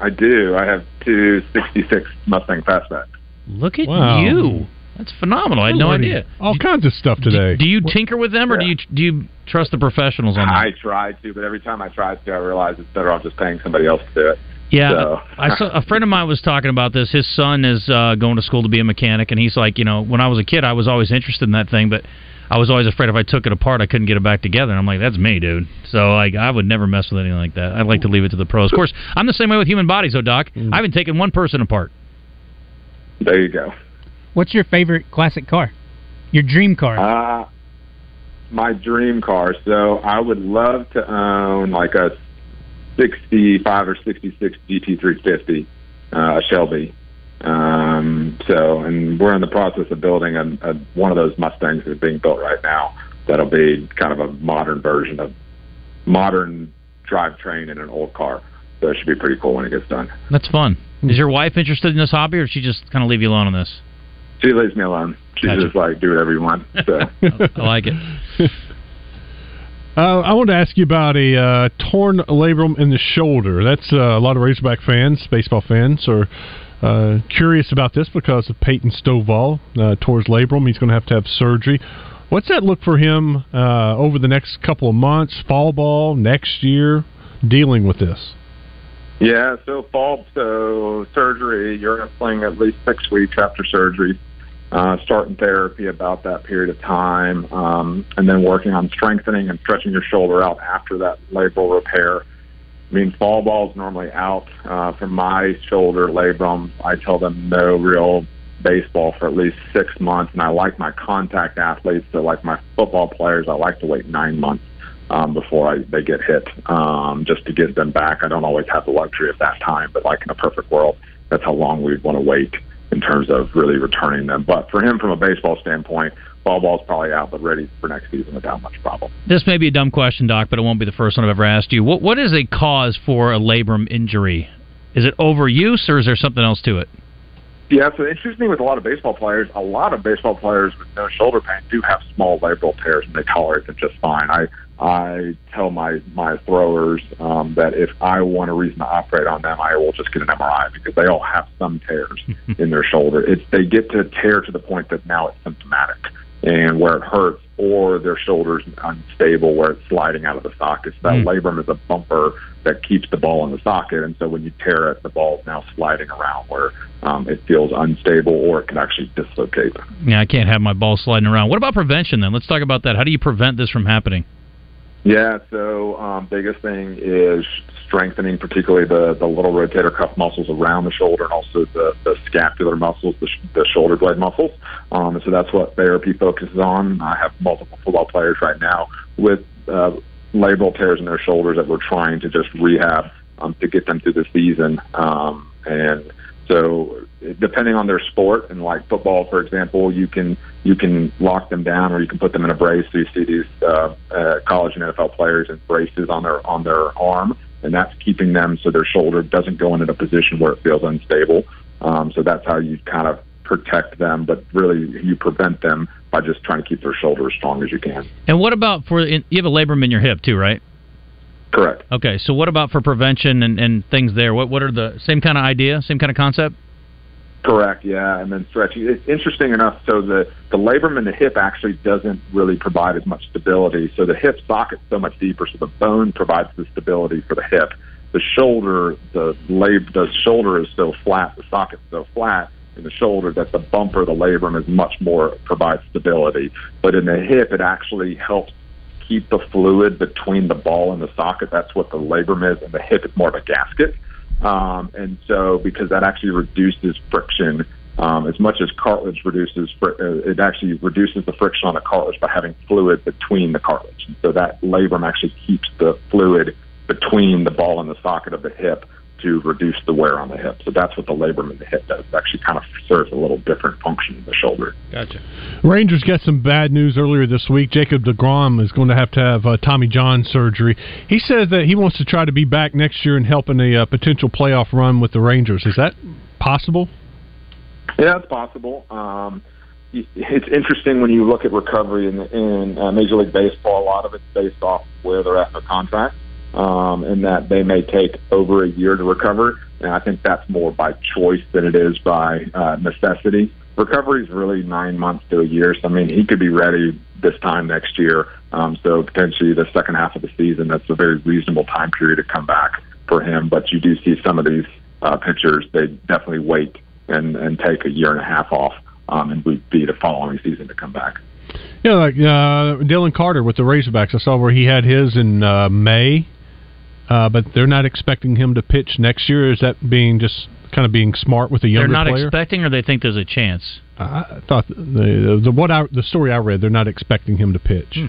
I do. I have two 66 Mustang Fastback. Look at Wow. you. That's phenomenal. I had no Learning idea. All kinds of stuff today. Do you tinker with them, or do you do you trust the professionals on that? I try to, but every time I try to, I realize it's better off just paying somebody else to do it. Yeah, So- I saw a friend of mine was talking about this. His son is uh, going to school to be a mechanic, and he's like, you know, when I was a kid, I was always interested in that thing, but I was always afraid if I took it apart, I couldn't get it back together. And I'm like, that's me, dude. So like, I would never mess with anything like that. I'd like to leave it to the pros. Of course, I'm the same way with human bodies, though, Doc. I haven't taken one person apart. There you go. What's your favorite classic car? Your dream car? Uh, my dream car. So I would love to own like a 65 or 66 GT350, uh, Shelby. Um, so, and we're in the process of building a, a, one of those Mustangs that's being built right now. That'll be kind of a modern version of modern drivetrain in an old car. So it should be pretty cool when it gets done. That's fun. Is your wife interested in this hobby, or does she just kind of leave you alone on this? She leaves me alone. She's Gotcha. just like, do whatever you want. So. I like it. Uh, I want to ask you about a uh, torn labrum in the shoulder. That's uh, a lot of Razorback fans, baseball fans, are uh, curious about this because of Peyton Stovall uh, tore his labrum. He's going to have to have surgery. What's that look for him uh, over the next couple of months, fall ball, next year, dealing with this? Yeah, so fall, so surgery, you're playing at least six weeks after surgery, uh, starting therapy about that period of time, um, and then working on strengthening and stretching your shoulder out after that labral repair. I mean, fall ball's normally out. Uh, for my shoulder labrum, I tell them no real baseball for at least six months, and I like my contact athletes, so like my football players, I like to wait nine months um, before I, they get hit, um, just to get them back. I don't always have the luxury of that time, but like in a perfect world, that's how long we'd want to wait in terms of really returning them. But for him, from a baseball standpoint, ball ball's probably out, but ready for next season without much problem. This may be a dumb question, Doc, but it won't be the first one I've ever asked you. What What is a cause for a labrum injury? Is it overuse, or is there something else to it? Yeah, so it's interesting with a lot of baseball players, a lot of baseball players with no shoulder pain do have small labral tears and they tolerate them just fine. I I tell my my throwers um, that if I want a reason to operate on them, I will just get an MRI because they all have some tears in their shoulder. It's they get to tear to the point that now it's symptomatic and where it hurts, or their shoulders unstable where it's sliding out of the socket. So that Mm. labrum is a bumper that keeps the ball in the socket, and so when you tear it, the ball is now sliding around where um, it feels unstable or it can actually dislocate. Yeah, I can't have my ball sliding around. What about prevention then? Let's talk about that. How do you prevent this from happening? Yeah, so um, biggest thing is strengthening, particularly the, the little rotator cuff muscles around the shoulder and also the, the scapular muscles, the, sh- the shoulder blade muscles. Um, and so that's what therapy focuses on. I have multiple football players right now with uh, labral tears in their shoulders that we're trying to just rehab um, to get them through the season. Um, and so depending on their sport and like football, for example, you can you can lock them down or you can put them in a brace. So you see these uh, uh, college and NFL players in braces on their on their arm, and that's keeping them so their shoulder doesn't go into a position where it feels unstable. Um, so that's how you kind of protect them, but really you prevent them by just trying to keep their shoulder as strong as you can. And what about for you have a labrum in your hip too, right? Correct. Okay, so what about for prevention and, and things there? What what are the same kind of idea, same kind of concept? Correct, yeah, and then stretching. It's interesting enough. So the the labrum in the hip actually doesn't really provide as much stability. So the hip socket's so much deeper, so the bone provides the stability for the hip. The shoulder, the lab, the shoulder is so flat, the socket's so flat in the shoulder that the bumper, the labrum, is much more provides stability. But in the hip, it actually helps keep the fluid between the ball and the socket. That's what the labrum is, and the hip is more of a gasket. Um, and so, because that actually reduces friction, um, as much as cartilage reduces, uh, it actually reduces the friction on the cartilage by having fluid between the cartilage. So that labrum actually keeps the fluid between the ball and the socket of the hip to reduce the wear on the hip. So that's what the labrum in the hip does. It actually kind of serves a little different function in the shoulder. Gotcha. Rangers got some bad news earlier this week. Jacob DeGrom is going to have to have uh, Tommy John surgery. He says that he wants to try to be back next year and help in a uh, potential playoff run with the Rangers. Is that possible? Yeah, it's possible. Um, it's interesting when you look at recovery in, in uh, Major League Baseball. A lot of it's based off where they're at in their contract, um, and that they may take over a year to recover. And I think that's more by choice than it is by uh, necessity. Recovery is really nine months to a year. So I mean, he could be ready this time next year. Um, so potentially the second half of the season, that's a very reasonable time period to come back. for him. But you do see some of these uh, pitchers; they definitely wait and and take a year and a half off, um, and would be the following season to come back. Yeah, like uh, Dylan Carter with the Razorbacks. I saw where he had his in uh, May, uh, but they're not expecting him to pitch next year. Is that being just kind of being smart with a younger They're not player? expecting, or they think there's a chance. I thought the, the what I, the story I read, they're not expecting him to pitch. Hmm.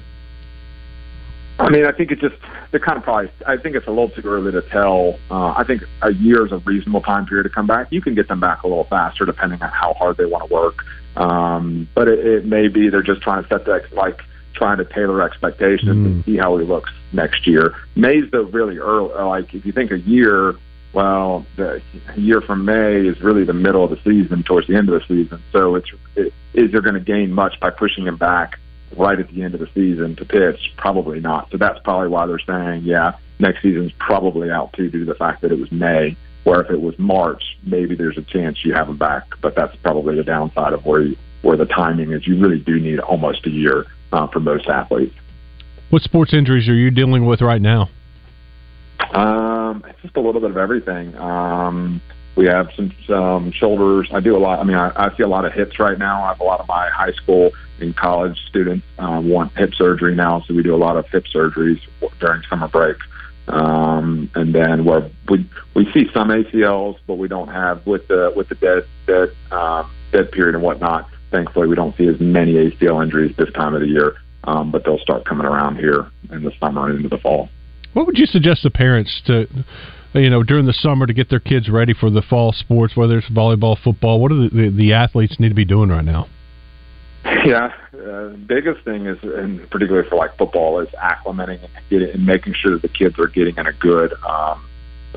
I mean, I think it just they're kind of probably. I think it's a little too early to tell. Uh, I think a year is a reasonable time period to come back. You can get them back a little faster depending on how hard they want to work. Um, but it, it may be they're just trying to set the like trying to tailor expectations and mm. see how he looks next year. May's though really early. Like if you think a year, well, the a year from May is really the middle of the season, towards the end of the season. So it's it, is there going to gain much by pushing him back right at the end of the season to pitch? Probably not. So that's probably why they're saying, yeah, next season's probably out too, due to the fact that it was May. Where if it was March, maybe there's a chance you have him back. But that's probably the downside of where you, where the timing is. You really do need almost a year uh, for most athletes. What sports injuries are you dealing with right now? Um, it's just a little bit of everything. Um, we have some some shoulders. I do a lot. I mean, I, I see a lot of hips right now. I have a lot of my high school and college students um, want hip surgery now, so we do a lot of hip surgeries during summer break. Um, and then where we we see some ACLs, but we don't have with the with the dead dead um, dead period and whatnot. Thankfully, we don't see as many ACL injuries this time of the year. Um, but they'll start coming around here in the summer and into the fall. What would you suggest to parents to, you know, during the summer to get their kids ready for the fall sports, whether it's volleyball, football? What do the, the, the athletes need to be doing right now? Yeah, uh, biggest thing is, and particularly for like football, is acclimating and, getting, and making sure that the kids are getting in a good, um,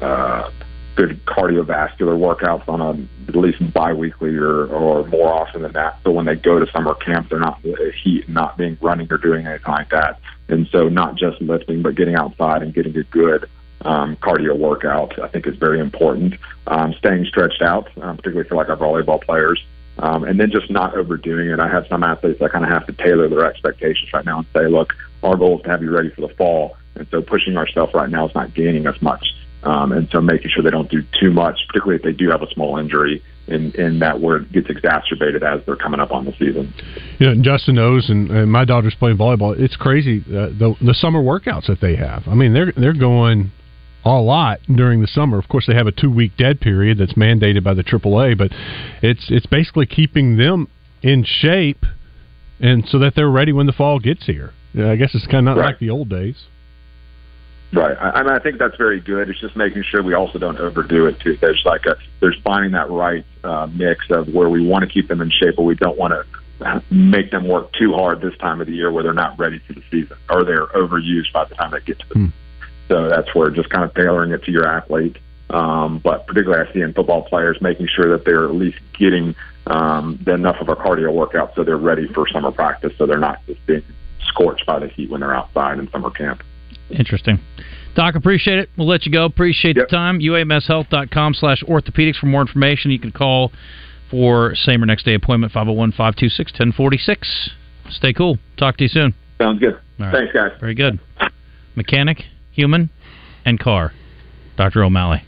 uh, good cardiovascular workouts on a at least biweekly or or more often than that. So when they go to summer camp, they're not heat not being running or doing anything like that. And so not just lifting, but getting outside and getting a good um, cardio workout, I think is very important. Um, staying stretched out, um, particularly for like our volleyball players. Um, and then just not overdoing it. I have some athletes that kind of have to tailor their expectations right now and say, look, our goal is to have you ready for the fall. And so pushing ourselves right now is not gaining us much. Um, and so making sure they don't do too much, particularly if they do have a small injury, in, in that where it gets exacerbated as they're coming up on the season. You know, and Justin knows, and, and my daughter's playing volleyball. It's crazy uh, the the summer workouts that they have. I mean, they're they're going a lot during the summer. Of course, they have a two week dead period that's mandated by the AAA, but it's it's basically keeping them in shape, and so that they're ready when the fall gets here. Yeah, I guess it's kind of not Right. like the old days. Right. I, mean, I think that's very good. It's just making sure we also don't overdo it too. There's like a there's finding that right uh, mix of where we want to keep them in shape, but we don't want to make them work too hard this time of the year where they're not ready for the season or they're overused by the time they get to the. So that's where just kind of tailoring it to your athlete. Um, but particularly, I see in football players making sure that they're at least getting um, enough of a cardio workout so they're ready for summer practice, so they're not just being scorched by the heat when they're outside in summer camp. Interesting. Doc, appreciate it. We'll let you go. Appreciate the time. UAMShealth.com slash orthopedics for more information. You can call for same or next day appointment, 501 526 1046. Stay cool. Talk to you soon. Sounds good. Right. Thanks, guys. Very good. Mechanic, human, and car. Dr. O'Malley.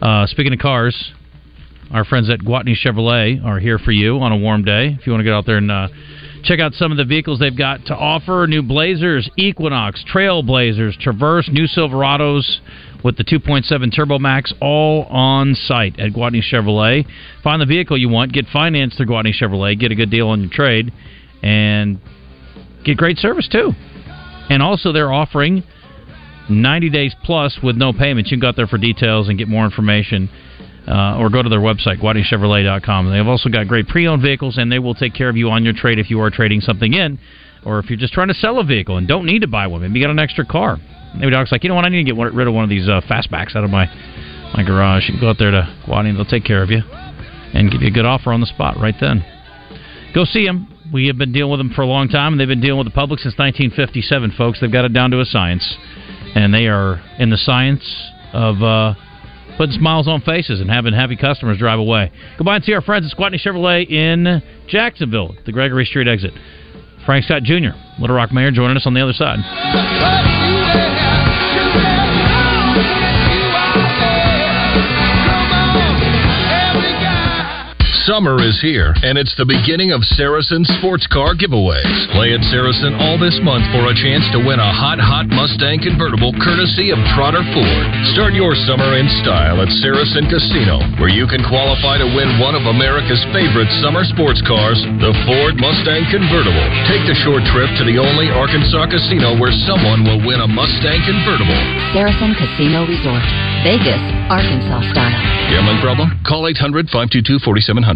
Uh, speaking of cars, our friends at Gwatney Chevrolet are here for you on a warm day. If you want to get out there and uh, check out some of the vehicles they've got to offer new Blazers, Equinox, Trailblazers, Traverse, new Silverados with the 2.7 Turbo Max, all on site at Gwatney Chevrolet. Find the vehicle you want, get financed through Gwatney Chevrolet, get a good deal on your trade, and get great service too. And also, they're offering 90 days plus with no payments. You can go out there for details and get more information. Uh, or go to their website, GwatneyChevrolet.com. They've also got great pre-owned vehicles, and they will take care of you on your trade if you are trading something in, or if you're just trying to sell a vehicle and don't need to buy one. Maybe you got an extra car. Maybe Doc's like, you know what, I need to get rid of one of these uh, fastbacks out of my my garage. You can go out there to Gwatney, they'll take care of you and give you a good offer on the spot right then. Go see them. We have been dealing with them for a long time, and they've been dealing with the public since 1957, folks. They've got it down to a science, and they are in the science of uh, putting smiles on faces and having happy customers drive away. Go by and see our friends at Gwatney Chevrolet in Jacksonville, the Gregory Street exit. Frank Scott Jr., Little Rock Mayor, joining us on the other side. Summer is here, and it's the beginning of Saracen sports car giveaways. Play at Saracen all this month for a chance to win a hot, hot Mustang convertible courtesy of Trotter Ford. Start your summer in style at Saracen Casino, where you can qualify to win one of America's favorite summer sports cars, the Ford Mustang convertible. Take the short trip to the only Arkansas casino where someone will win a Mustang convertible. Saracen Casino Resort, Vegas, Arkansas style. Gambling problem? Call 800 522 4700.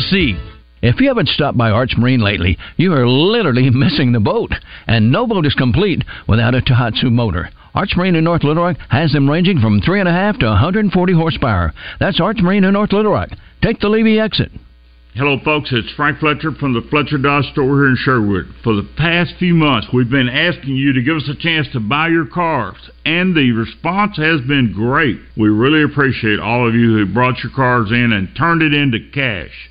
C. If you haven't stopped by Arch Marine lately, you are literally missing the boat. And no boat is complete without a Tohatsu motor. Arch Marine in North Little Rock has them ranging from 3.5 to 140 horsepower. That's Arch Marine in North Little Rock. Take the Levy exit. Hello, folks. It's Frank Fletcher from the Fletcher Dodge store here in Sherwood. For the past few months, we've been asking you to give us a chance to buy your cars, and the response has been great. We really appreciate all of you who brought your cars in and turned it into cash.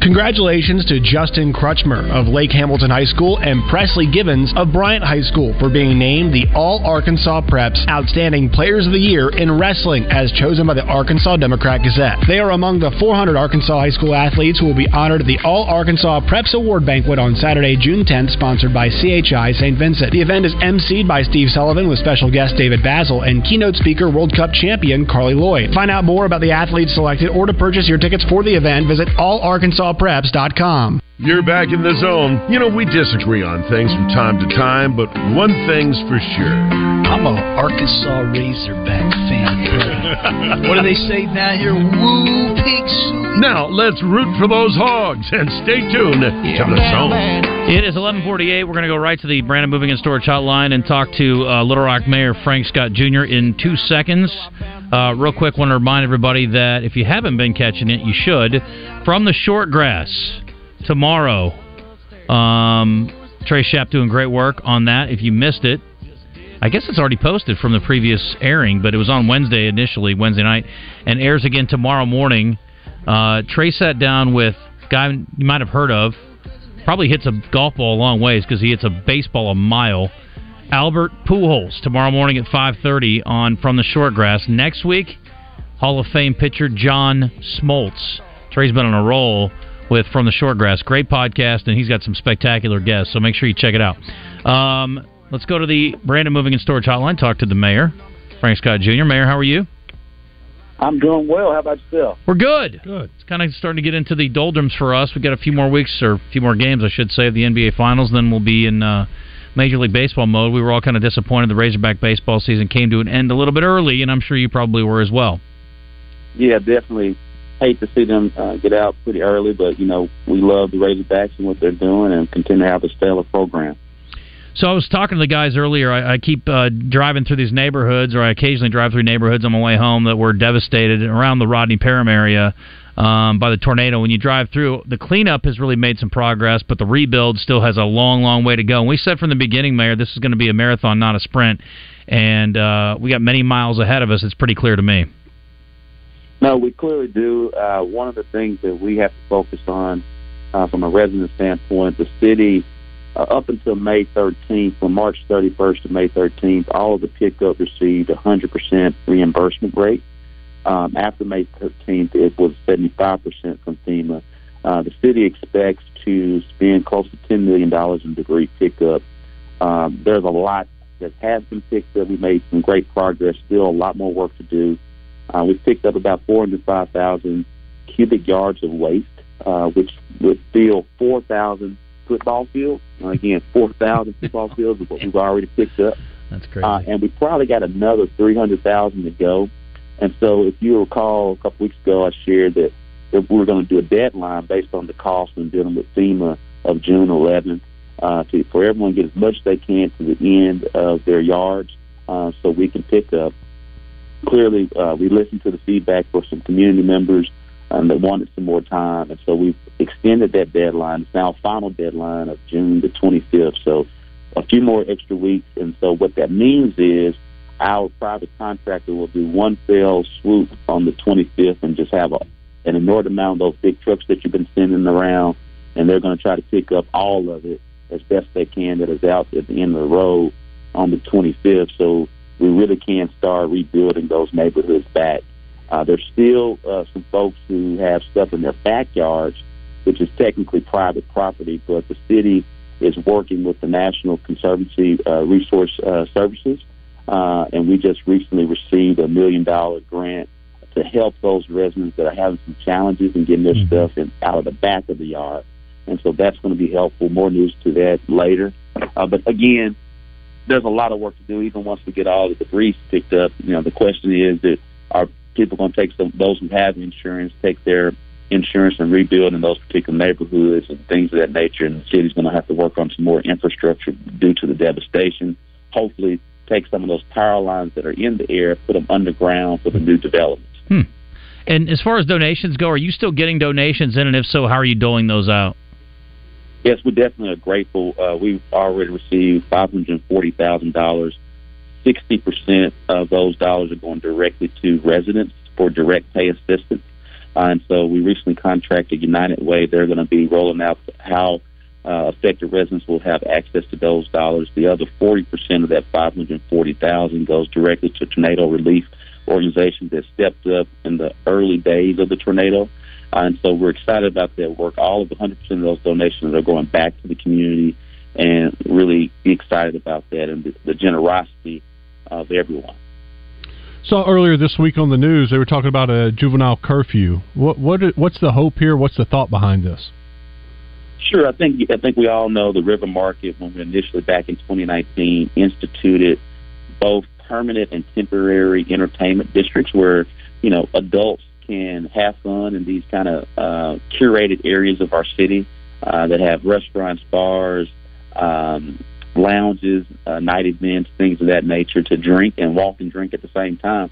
Congratulations to Justin Crutchmer of Lake Hamilton High School and Presley Givens of Bryant High School for being named the All Arkansas Preps Outstanding Players of the Year in Wrestling as chosen by the Arkansas Democrat Gazette. They are among the 400 Arkansas high school athletes who will be honored at the All Arkansas Preps Award Banquet on Saturday, June 10th, sponsored by CHI St. Vincent. The event is emceed by Steve Sullivan with special guest David Bazzel and keynote speaker World Cup champion Carli Lloyd. Find out more about the athletes selected or to purchase your tickets for the event, visit allarkansaspreps.com. You're back in the zone. You know, we disagree on things from time to time, but one thing's for sure. I'm a Arkansas Razorback fan. what do they say down here? Woo, pigs. Now, let's root for those hogs and stay tuned to the zone. It is 1148. We're going to go right to the Brandon Moving and Storage Hotline and talk to uh, Little Rock Mayor Frank Scott Jr. in two seconds. Uh, real quick, want to remind everybody that if you haven't been catching it, you should. From the short grass tomorrow, um, Trey Schaap doing great work on that. If you missed it, I guess it's already posted from the previous airing, but it was on Wednesday initially, Wednesday night, and airs again tomorrow morning. Uh, Trey sat down with a guy you might have heard of, probably hits a golf ball a long ways because he hits a baseball a mile. Albert Pujols tomorrow morning at 5:30 on From the Short Grass. Next week, Hall of Fame pitcher John Smoltz. Trey's been on a roll with From the Short Grass. Great podcast, and he's got some spectacular guests. So make sure you check it out. Um, let's go to the Brandon Moving and Storage Hotline. Talk to the mayor, Frank Scott Jr. Mayor, how are you? I'm doing well. How about yourself? We're good. Good. It's kind of starting to get into the doldrums for us. We've got a few more weeks, or a few more games, I should say, of the NBA Finals. Then we'll be in uh, Major League Baseball mode. We were all kind of disappointed the Razorback baseball season came to an end a little bit early, and I'm sure you probably were as well. Yeah, definitely. Hate to see them uh, get out pretty early, but you know we love the Razorbacks and what they're doing, and continue to have a stellar program. So I was talking to the guys earlier. I, I keep uh, driving through these neighborhoods, or I occasionally drive through neighborhoods on my way home that were devastated around the Rodney Parham area um, by the tornado. When you drive through, the cleanup has really made some progress, but the rebuild still has a long, long way to go. And we said from the beginning, Mayor, this is going to be a marathon, not a sprint. And uh, we got many miles ahead of us. It's pretty clear to me. No, we clearly do. Uh, one of the things that we have to focus on uh, from a resident standpoint, the city, uh, up until May 13th, from March 31st to May 13th, all of the pickup received a 100% reimbursement rate. Um, after May 13th, it was 75% from FEMA. Uh, the city expects to spend close to $10 million in debris pickup. Um, there's a lot that has been picked up. We made some great progress. Still a lot more work to do. Uh, we picked up about 405,000 cubic yards of waste, uh, which would fill 4,000 football fields. Uh, again, 4,000 football fields is what we've already picked up. That's crazy. Uh, and we probably got another 300,000 to go. And so, if you recall, a couple weeks ago, I shared that we were going to do a deadline based on the cost and dealing with FEMA of June 11th uh, to, for everyone to get as much as they can to the end of their yards uh, so we can pick up. Clearly, uh, we listened to the feedback for some community members um, that wanted some more time, and so we've extended that deadline. It's now a final deadline of June the 25th, so a few more extra weeks. And so what that means is our private contractor will do one fell swoop on the 25th and just have a, an inordinate amount of those big trucks that you've been sending around, and they're going to try to pick up all of it as best they can that is out at the end of the road on the 25th. So we really can start rebuilding those neighborhoods back. Uh, there's still uh, some folks who have stuff in their backyards, which is technically private property, but the city is working with the National Conservancy uh, Resource uh, Services, uh, and we just recently received a million dollar grant to help those residents that are having some challenges in getting their Mm-hmm. stuff in, out of the back of the yard. And so that's going to be helpful. More news to that later. Uh, but again, there's a lot of work to do. Even once we get all the debris picked up, you know, the question is that are people going to take some those who have insurance take their insurance and rebuild in those particular neighborhoods and things of that nature. And the city's going to have to work on some more infrastructure due to the devastation. Hopefully, take some of those power lines that are in the air, put them underground for the new developments. And as far as donations go, are you still getting donations in? And if so, how are you doling those out? Yes, we definitely are grateful. Uh, we've already received five hundred forty thousand dollars. Sixty percent of those dollars are going directly to residents for direct pay assistance. Uh, and so we recently contracted United Way. They're going to be rolling out how uh, affected residents will have access to those dollars. The other forty percent of that five hundred forty thousand goes directly to tornado relief organizations that stepped up in the early days of the tornado. Uh, and so we're excited about that work. All of the 100% of those donations are going back to the community and really excited about that and the, the generosity of everyone. Saw earlier this week on the news they were talking about a juvenile curfew. What what what's the hope here? What's the thought behind this? Sure, I think I think we all know the River Market when we initially back in 2019 instituted both permanent and temporary entertainment districts where you know adults can have fun in these kind of uh, curated areas of our city uh, that have restaurants, bars, um, lounges, uh, night events, things of that nature to drink and walk and drink at the same time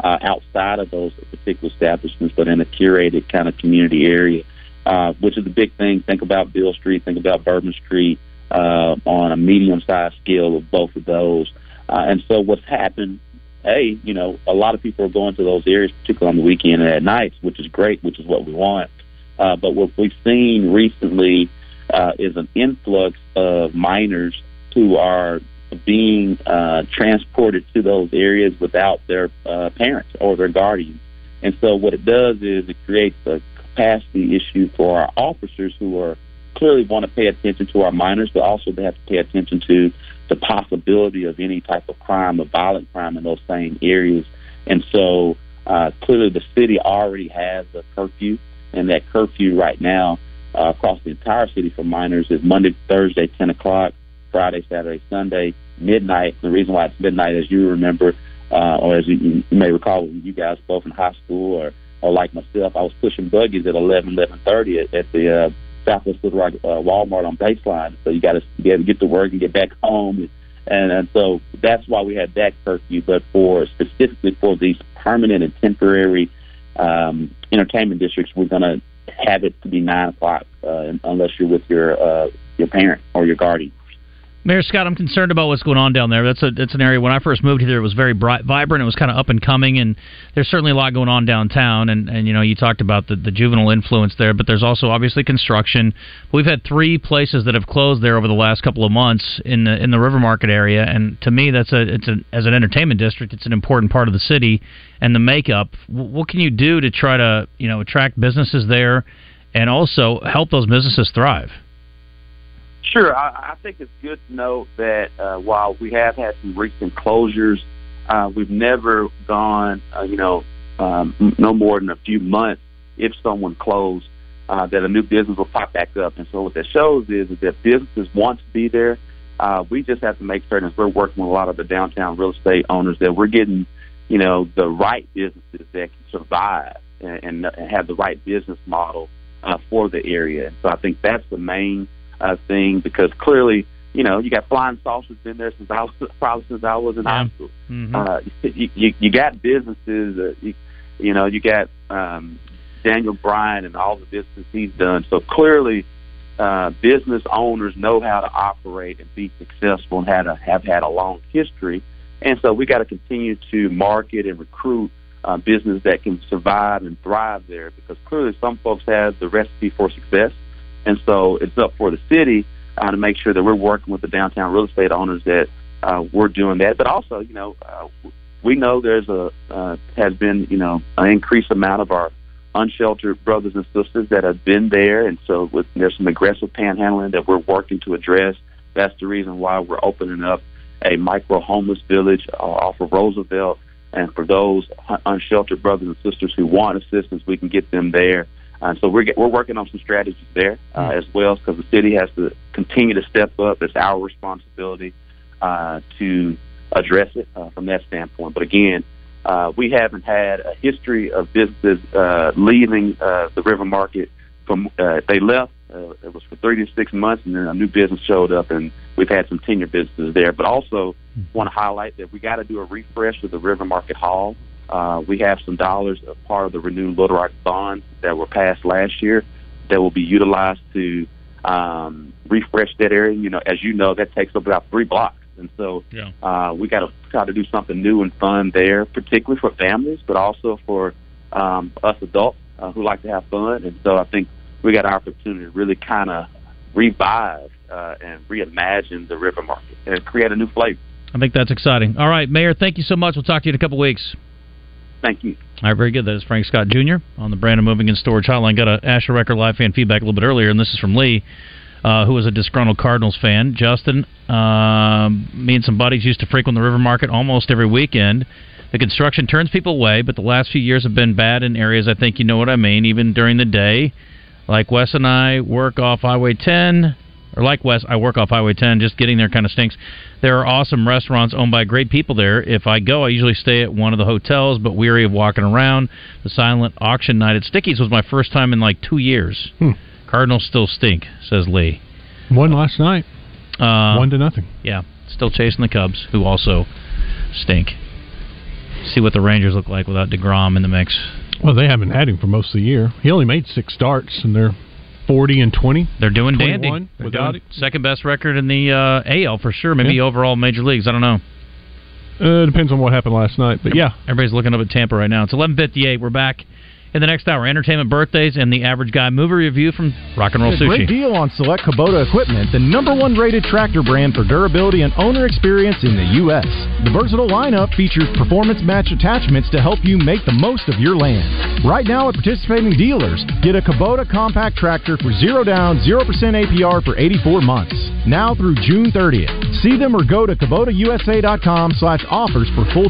uh, outside of those particular establishments, but in a curated kind of community area, uh, which is a big thing. Think about Beale Street, think about Bourbon Street uh, on a medium-sized scale of both of those. Uh, and so what's happened hey, you know, a lot of people are going to those areas, particularly on the weekend and at nights, which is great, which is what we want. Uh, but what we've seen recently uh, is an influx of minors who are being uh, transported to those areas without their uh, parents or their guardians. And so what it does is it creates a capacity issue for our officers who are clearly want to pay attention to our minors, but also they have to pay attention to the possibility of any type of crime, of violent crime in those same areas. And so uh, clearly the city already has a curfew, and that curfew right now uh, across the entire city for minors is Monday, Thursday, 10 o'clock, Friday, Saturday, Sunday, midnight. The reason why it's midnight, as you remember, uh, or as you, you may recall, you guys both in high school or, or like myself, I was pushing buggies at 11, 11.30 at, at the uh, Southwest Little Rock uh, Walmart on baseline. So you got to be able to get to work and get back home. And, and so that's why we had that curfew. But for specifically for these permanent and temporary um, entertainment districts, we're going to have it to be nine o'clock uh, unless you're with your uh, your parent or your guardian. Mayor Scott, I'm concerned about what's going on down there. That's a that's an area when I first moved here, it was very bright, vibrant. It was kind of up and coming, and there's certainly a lot going on downtown. And, and you know, you talked about the, the juvenile influence there, but there's also obviously construction. We've had three places that have closed there over the last couple of months in the in the River Market area, and to me, that's a it's a as an entertainment district, it's an important part of the city and the makeup. What can you do to try to you know attract businesses there? and also help those businesses thrive. Sure, I, I think it's good to note that uh, while we have had some recent closures, uh, we've never gone, uh, you know, um, no more than a few months if someone closed, uh, that a new business will pop back up. And so what that shows is, is that businesses want to be there. Uh, we just have to make certain as we're working with a lot of the downtown real estate owners that we're getting, you know, the right businesses that can survive and, and have the right business model uh, for the area. And so I think that's the main uh, thing because clearly, you know, you got flying saucers been there since I was probably since I was in Yeah. high school. Mhm. Uh, you, you you got businesses, uh, you, you know, you got um, Daniel Bryan and all the business he's done. So clearly, uh, business owners know how to operate and be successful and how to have had a long history. And so we got to continue to market and recruit uh, business that can survive and thrive there because clearly some folks have the recipe for success. And so it's up for the city uh, to make sure that we're working with the downtown real estate owners that uh, we're doing that. But also, you know, uh, we know there's a uh, has been you know an increased amount of our unsheltered brothers and sisters that have been there, and so with, there's some aggressive panhandling that we're working to address. That's the reason why we're opening up a micro homeless village uh, off of Roosevelt, and for those unsheltered brothers and sisters who want assistance, we can get them there. Uh, so we're get, we're working on some strategies there uh, as well, because the city has to continue to step up. It's our responsibility uh, to address it uh, from that standpoint. But again, uh, we haven't had a history of businesses uh, leaving uh, the river market. From uh, they left, uh, it was for three to six months, and then a new business showed up, and we've had some tenure businesses there. But also, want to highlight that we got to do a refresh of the River Market Hall. Uh, we have some dollars, a part of the renewed Little Rock bonds that were passed last year, that will be utilized to um, refresh that area. You know, as you know, that takes up about three blocks. And so Yeah. uh, we got to try to do something new and fun there, particularly for families, but also for um, us adults uh, who like to have fun. And so I think we got an opportunity to really kind of revive uh, and reimagine the river market and create a new flavor. I think that's exciting. All right, Mayor, thank you so much. We'll talk to you in a couple weeks. Thank you. All right, very good. That is Frank Scott Jr. on the Brandon Moving and Storage Hotline. Got a Asher Record live fan feedback a little bit earlier, and this is from Lee, uh, who was a disgruntled Cardinals fan. Justin, um, me and some buddies used to frequent the River Market almost every weekend. The construction turns people away, but the last few years have been bad in areas. I think you know what I mean. Even during the day, like Wes and I work off Highway 10, or like Wes, I work off Highway 10. Just getting there kind of stinks. There are awesome restaurants owned by great people there. If I go, I usually stay at one of the hotels, but weary of walking around. The silent auction night at Stickyz was my first time in like two years. Hmm. Cardinals still stink, says Lee. One last night. Uh, One to nothing. Yeah, still chasing the Cubs, who also stink. See what the Rangers look like without Degrom in the mix. Well, they haven't had him for most of the year. He only made six starts, and they're forty and twenty. They're doing 21 dandy. They're doing second best record in the uh, AL for sure. Maybe Yeah. overall major leagues. I don't know. Uh, depends on what happened last night, but yeah, Everybody's looking up at Tampa right now. It's 11:58. We're back in the next hour. Entertainment birthdays and the average guy movie review from Rock and Roll A great Sushi. deal on select Kubota equipment, the number one rated tractor brand for durability and owner experience in the U.S. The versatile lineup features performance match attachments to help you make the most of your land. Right now at participating dealers, get a Kubota compact tractor for zero down, 0% APR for 84 months. Now through June 30th. See them or go to KubotaUSA.com slash offers for full